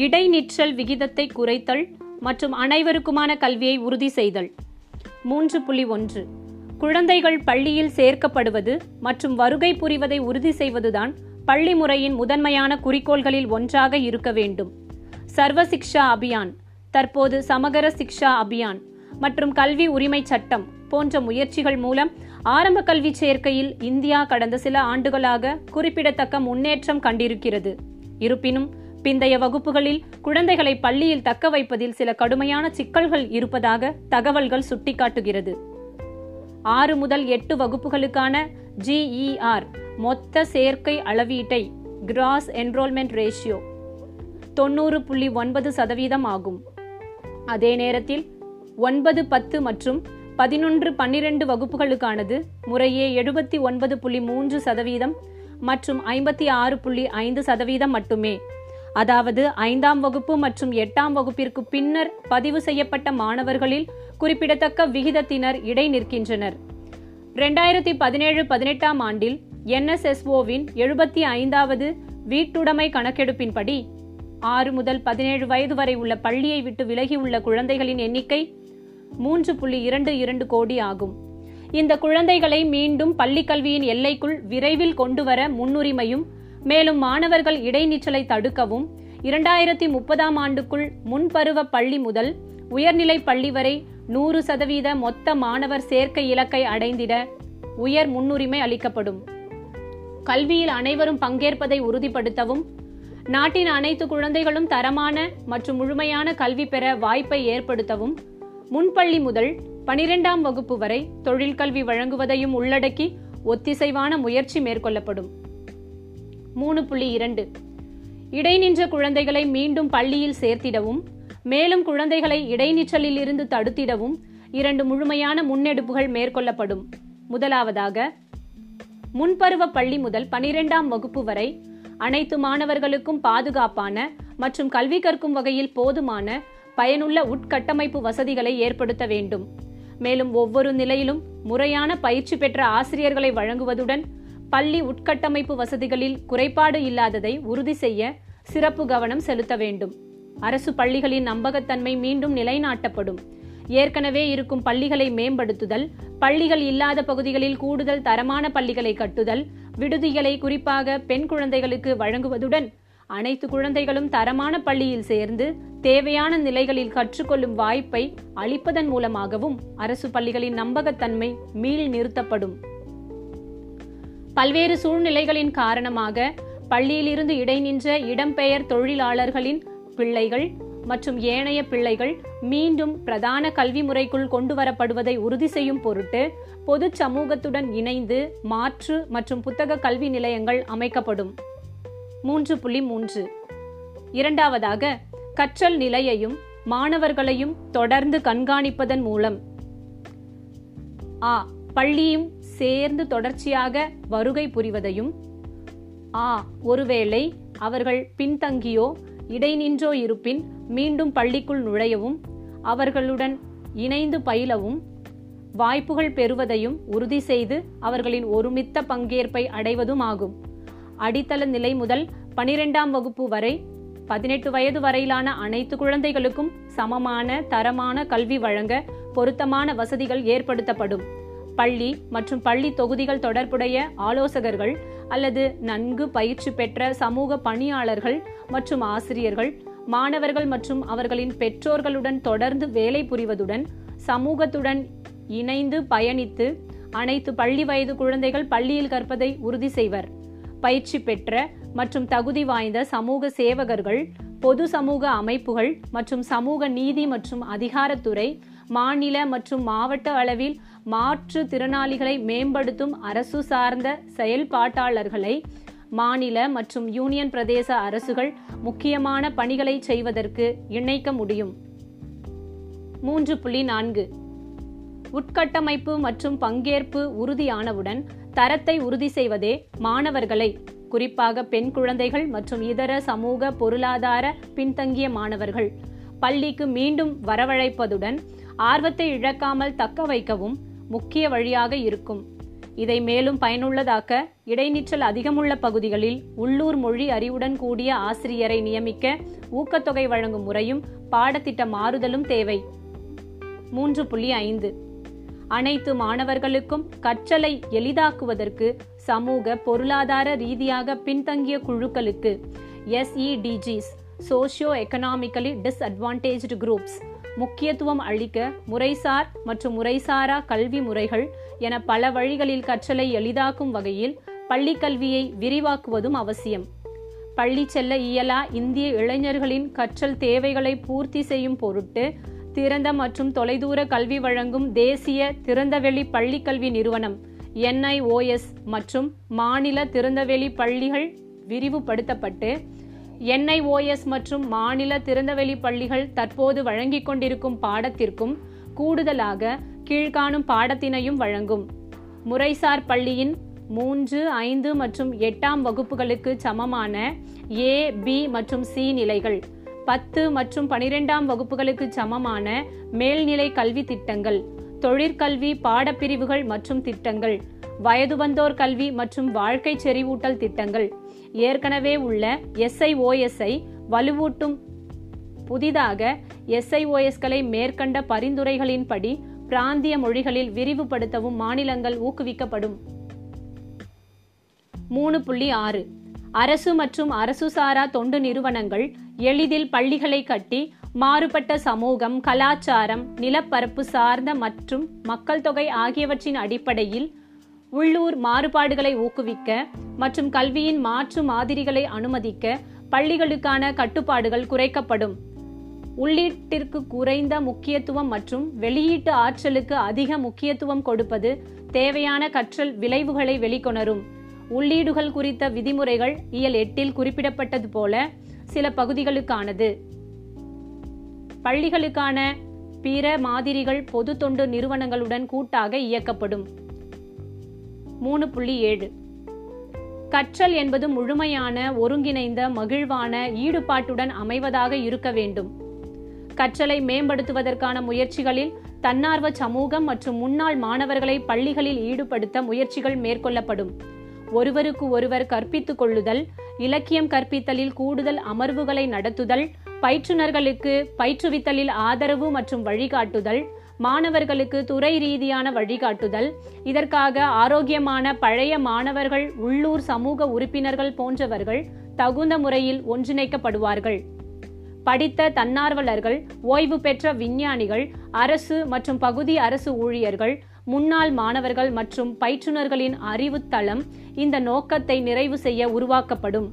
இடைநிற்றல் விகிதத்தை குறைத்தல் மற்றும் அனைவருக்குமான கல்வியை உறுதி செய்தல். மூன்று புள்ளி ஒன்று. குழந்தைகள் பள்ளியில் சேர்க்கப்படுவது மற்றும் வருகை புரிவதை உறுதி செய்வதுதான் பள்ளி முறையின் முதன்மையான குறிக்கோள்களில் ஒன்றாக இருக்க வேண்டும். சர்வ சிக்ஷா அபியான் தற்போது சமகர சிக்ஷா அபியான் மற்றும் கல்வி உரிமை சட்டம் போன்ற முயற்சிகள் மூலம் ஆரம்ப கல்வி சேர்க்கையில் இந்தியா கடந்த சில ஆண்டுகளாக குறிப்பிடத்தக்க முன்னேற்றம் கண்டிருக்கிறது. இருப்பினும் பிந்தைய வகுப்புகளில் குழந்தைகளை பள்ளியில் தக்க வைப்பதில் சில கடுமையான சிக்கல்கள் இருப்பதாக தகவல்கள் சுட்டிக்காட்டுகிறது. ஆறு முதல் எட்டு வகுப்புகளுக்கான ஜிஇஆர் மொத்த சேர்க்கை அளவீட்டை கிராஸ் என்ரோல்மெண்ட் ரேஷியோ தொண்ணூறு புள்ளி ஒன்பது சதவீதம் ஆகும். அதே நேரத்தில் ஒன்பது பத்து மற்றும் பதினொன்று பன்னிரண்டு வகுப்புகளுக்கானது முறையே எழுபத்தி ஒன்பது புள்ளி மூன்று சதவீதம் மற்றும் ஐம்பத்தி ஆறு புள்ளி ஐந்து சதவீதம் மட்டுமே. அதாவது ஐந்தாம் வகுப்பு மற்றும் எட்டாம் வகுப்பிற்கு பின்னர் பதிவு செய்யப்பட்ட மாணவர்களில் குறிப்பிடத்தக்க விகிதத்தினர் இடை நிற்கின்றனர். ரெண்டாயிரத்தி பதினேழு பதினெட்டாம் ஆண்டில் என்எஸ்எஸ்ஓவின் எழுபத்தி ஐந்தாவது வீட்டுடைமை கணக்கெடுப்பின்படி ஆறு முதல் பதினேழு வயது வரை உள்ள பள்ளியை விட்டு விலகியுள்ள குழந்தைகளின் எண்ணிக்கை மூன்று புள்ளி இரண்டு இரண்டு கோடி ஆகும். இந்த குழந்தைகளை மீண்டும் பள்ளிக்கல்வியின் எல்லைக்குள் விரைவில் கொண்டுவர முன்னுரிமையும் மேலும் மாணவர்கள் இடைநிற்றலை தடுக்கவும் இரண்டாயிரத்தி முப்பதாம் ஆண்டுக்குள் முன்பருவ பள்ளி முதல் உயர்நிலை பள்ளி வரை நூறு சதவீத மொத்த மாணவர் சேர்க்கை இலக்கை அடைந்திட உயர் முன்னுரிமை அளிக்கப்படும். கல்வியில் அனைவரும் பங்கேற்பதை உறுதிப்படுத்தவும் நாட்டின் அனைத்து குழந்தைகளும் தரமான மற்றும் முழுமையான கல்வி பெற வாய்ப்பை ஏற்படுத்தவும் முன்பள்ளி முதல் பனிரெண்டாம் வகுப்பு வரை தொழிற்கல்வி வழங்குவதையும் உள்ளடக்கி ஒத்திசைவான முயற்சி மேற்கொள்ளப்படும். மூணு புள்ளி இரண்டு. இடைநின்ற குழந்தைகளை மீண்டும் பள்ளியில் சேர்த்திடவும் மேலும் குழந்தைகளை இடைநிற்றலில் இருந்து தடுத்திடவும் இரண்டு முழுமையான முன்னெடுப்புகள் மேற்கொள்ளப்படும். முதலாவதாக முன்பருவ பள்ளி முதல் பனிரெண்டாம் வகுப்பு வரை அனைத்து மாணவர்களுக்கும் பாதுகாப்பான மற்றும் கல்வி கற்கும் வகையில் போதுமான பயனுள்ள உட்கட்டமைப்பு வசதிகளை ஏற்படுத்த வேண்டும். மேலும் ஒவ்வொரு நிலையிலும் முறையான பயிற்சி பெற்ற ஆசிரியர்களை வழங்குவதுடன் பள்ளி உட்கட்டமைப்பு வசதிகளில் குறைபாடு இல்லாததை உறுதி செய்ய சிறப்பு கவனம் செலுத்த வேண்டும். அரசு பள்ளிகளின் நம்பகத்தன்மை மீண்டும் நிலைநாட்டப்படும். ஏற்கனவே இருக்கும் பள்ளிகளை மேம்படுத்துதல் பள்ளிகள் இல்லாத பகுதிகளில் கூடுதல் தரமான பள்ளிகளை கட்டுதல் விடுதிகளை குறிப்பாக பெண் குழந்தைகளுக்கு வழங்குவதுடன் அனைத்து குழந்தைகளும் தரமான பள்ளியில் சேர்ந்து தேவையான நிலைகளில் கற்றுக்கொள்ளும் வாய்ப்பை அளிப்பதன் மூலமாகவும் அரசு பள்ளிகளின் நம்பகத்தன்மை மீள் நிறுத்தப்படும். பல்வேறு சூழ்நிலைகளின் காரணமாக பள்ளியிலிருந்து இடைநின்ற இடம்பெயர் தொழிலாளர்களின் பிள்ளைகள் மற்றும் ஏனைய பிள்ளைகள் மீண்டும் பிரதான கல்வி முறைக்குள் கொண்டு வரப்படுவதை உறுதி செய்யும் பொருட்டு பொது சமூகத்துடன் இணைந்து மாற்று மற்றும் புத்தக கல்வி நிலையங்கள் அமைக்கப்படும். மூன்று புள்ளி மூன்று. இரண்டாவதாக கற்றல் நிலையையும் மாணவர்களையும் தொடர்ந்து கண்காணிப்பதன் மூலம். ஆ பள்ளியும் சேர்ந்து தொடர்ச்சியாக வருகை புரிவதையும் ஆ ஒருவேளை அவர்கள் பின்தங்கியோ இடைநின்றோ இருப்பின் மீண்டும் பள்ளிக்குள் நுழையவும் அவர்களுடன் இணைந்து பயிலவும் வாய்ப்புகள் பெறுவதையும் உறுதி செய்து அவர்களின் ஒருமித்த பங்கேற்பை அடைவதும் ஆகும் அடித்தள நிலை முதல் பனிரெண்டாம் வகுப்பு வரை பதினெட்டு வயது வரையிலான அனைத்து குழந்தைகளுக்கும் சமமான தரமான கல்வி வழங்க பொருத்தமான வசதிகள் ஏற்படுத்தப்படும். பள்ளி மற்றும் பள்ளி தொகுதிகள் தொடர்புடைய ஆலோசகர்கள் அல்லது நன்கு பயிற்சி பெற்ற சமூக பணியாளர்கள் மற்றும் ஆசிரியர்கள் மாணவர்கள் மற்றும் அவர்களின் பெற்றோர்களுடன் தொடர்ந்து வேலை புரிவதுடன் சமூகத்துடன் இணைந்து பயணித்து அனைத்து பள்ளி வயது குழந்தைகள் பள்ளியில் கற்பதை உறுதி செய்வர். பயிற்சி பெற்ற மற்றும் தகுதி வாய்ந்த சமூக சேவகர்கள் பொது சமூக அமைப்புகள் மற்றும் சமூக நீதி மற்றும் அதிகாரத்துறை மாநில மற்றும் மாவட்ட அளவில் மாற்று திறனாளிகளை மேம்படுத்தும் அரசு சார்ந்த செயல்பாட்டாளர்களை மாநில மற்றும் யூனியன் பிரதேச அரசுகள் முக்கியமான பணிகளை செய்வதற்கு இணைக்க முடியும். மூன்று புள்ளி நான்கு. உட்கட்டமைப்பு மற்றும் பங்கேற்பு உறுதியானவுடன் தரத்தை உறுதி செய்வதே மாணவர்களை குறிப்பாக பெண் குழந்தைகள் மற்றும் இதர சமூக பொருளாதார பின்தங்கிய மாணவர்கள் பள்ளிக்கு மீண்டும் வரவழைப்பதுடன் ஆர்வத்தை இழக்காமல் தக்க வைக்கவும் முக்கிய வழியாக இருக்கும். இதை மேலும் பயனுள்ளதாக்க இடைநிற்றல் அதிகமுள்ள பகுதிகளில் உள்ளூர் மொழி அறிவுடன் கூடிய ஆசிரியரை நியமிக்க ஊக்கத்தொகை வழங்கும் முறையும் பாடத்திட்ட மாறுதலும் தேவை. மூன்று புள்ளி ஐந்து. அனைத்து மாணவர்களுக்கும் கற்றலை எளிதாக்குவதற்கு சமூக பொருளாதார ரீதியாக பின்தங்கிய குழுக்களுக்கு SEDGs socio economically disadvantaged groups முக்கியத்துவம் அளிக்க முறைசார் மற்றும் முறைசாரா கல்வி முறைகள் என பல வழிகளில் கற்றலை எளிதாக்கும் வகையில் பள்ளிக் கல்வியை விரிவாக்குவதும் அவசியம். பள்ளி செல்ல இயலா இந்திய இளைஞர்களின் கற்றல் தேவைகளை பூர்த்தி செய்யும் பொருட்டு திறந்த மற்றும் தொலைதூர கல்வி வழங்கும் தேசிய திறந்தவெளி பள்ளிக்கல்வி நிறுவனம் என்ஐஓஎஸ் மற்றும் மாநில திறந்தவெளி பள்ளிகள் விரிவுபடுத்தப்பட்டு என்ஐஓஎஸ் மற்றும் மாநில திறந்தவெளி பள்ளிகள் தற்போது வழங்கிக் கொண்டிருக்கும் பாடத்திற்கும் கூடுதலாக கீழ்காணும் பாடத்தினையும் வழங்கும். முறைசார் பள்ளியின் மூன்று ஐந்து மற்றும் எட்டாம் வகுப்புகளுக்கு சமமான ஏ பி மற்றும் சி நிலைகள். பத்து மற்றும் பனிரெண்டாம் வகுப்புகளுக்கு சமமான மேல்நிலை கல்வி திட்டங்கள் தொழிற்கல்வி பாடப்பிரிவுகள் மற்றும் திட்டங்கள் வயது வந்தோர் கல்வி மற்றும் வாழ்க்கை செறிவூட்டல் திட்டங்கள் ஏற்கனவே உள்ள எஸ்ஐஓஎஸ்ஐ வலுவூட்டும். புதிதாக எஸ்ஐஓஎஸ்களை மேற்கண்ட பரிந்துரைகளின்படி பிராந்திய மொழிகளில் விரிவுபடுத்தவும் மாநிலங்கள் ஊக்குவிக்கப்படும். மூணு புள்ளி ஆறு. அரசு மற்றும் அரசு சாரா தொண்டு நிறுவனங்கள் எளிதில் பள்ளிகளை கட்டி மாறுபட்ட சமூகம் கலாச்சாரம் நிலப்பரப்பு சார்ந்த மற்றும் மக்கள் தொகை ஆகியவற்றின் அடிப்படையில் உள்ளூர் மாறுபாடுகளை ஊக்குவிக்க மற்றும் கல்வியின் மாற்று மாதிரிகளை அனுமதிக்க பள்ளிகளுக்கான கட்டுப்பாடுகள் குறைக்கப்படும். உள்ளீட்டிற்கு குறைந்த முக்கியத்துவம் மற்றும் வெளியீட்டு ஆற்றலுக்கு அதிக முக்கியத்துவம் கொடுப்பது தேவையான கற்றல் விளைவுகளை வெளிக்கொணரும். உள்ளீடுகள் குறித்த விதிமுறைகள் இயல் எட்டில் குறிப்பிடப்பட்டது போல சில பகுதிகளுக்கானது. பள்ளிகளுக்கான பிற மாதிரிகள் பொது தொண்டு நிறுவனங்களுடன் கூட்டாக இயக்கப்படும். மூணு புள்ளி ஏழு. கற்றல் என்பது முழுமையான ஒருங்கிணைந்த மகிழ்வான ஈடுபாட்டுடன் அமைவதாக இருக்க வேண்டும். கற்றலை மேம்படுத்துவதற்கான முயற்சிகளில் தன்னார்வ சமூகம் மற்றும் முன்னாள் மாணவர்களை பள்ளிகளில் ஈடுபடுத்த முயற்சிகள் மேற்கொள்ளப்படும். ஒருவருக்கு ஒருவர் கற்பித்துக் கொள்ளுதல் இலக்கியம் கற்பித்தலில் கூடுதல் அமர்வுகளை நடத்துதல் பயிற்றுனர்களுக்கு பயிற்றுவித்தலில் ஆதரவு மற்றும் வழிகாட்டுதல் மாணவர்களுக்கு துறை ரீதியான வழிகாட்டுதல் இதற்காக ஆரோக்கியமான பழைய மாணவர்கள் உள்ளூர் சமூக உறுப்பினர்கள் போன்றவர்கள் தகுந்த முறையில் ஒன்றிணைக்கப்படுவார்கள். படித்த தன்னார்வலர்கள் ஓய்வு பெற்ற விஞ்ஞானிகள் அரசு மற்றும் பகுதி அரசு ஊழியர்கள் முன்னாள் மாணவர்கள் மற்றும் பயிற்றுனர்களின் அறிவுத்தளம் இந்த நோக்கத்தை நிறைவு செய்ய உருவாக்கப்படும்.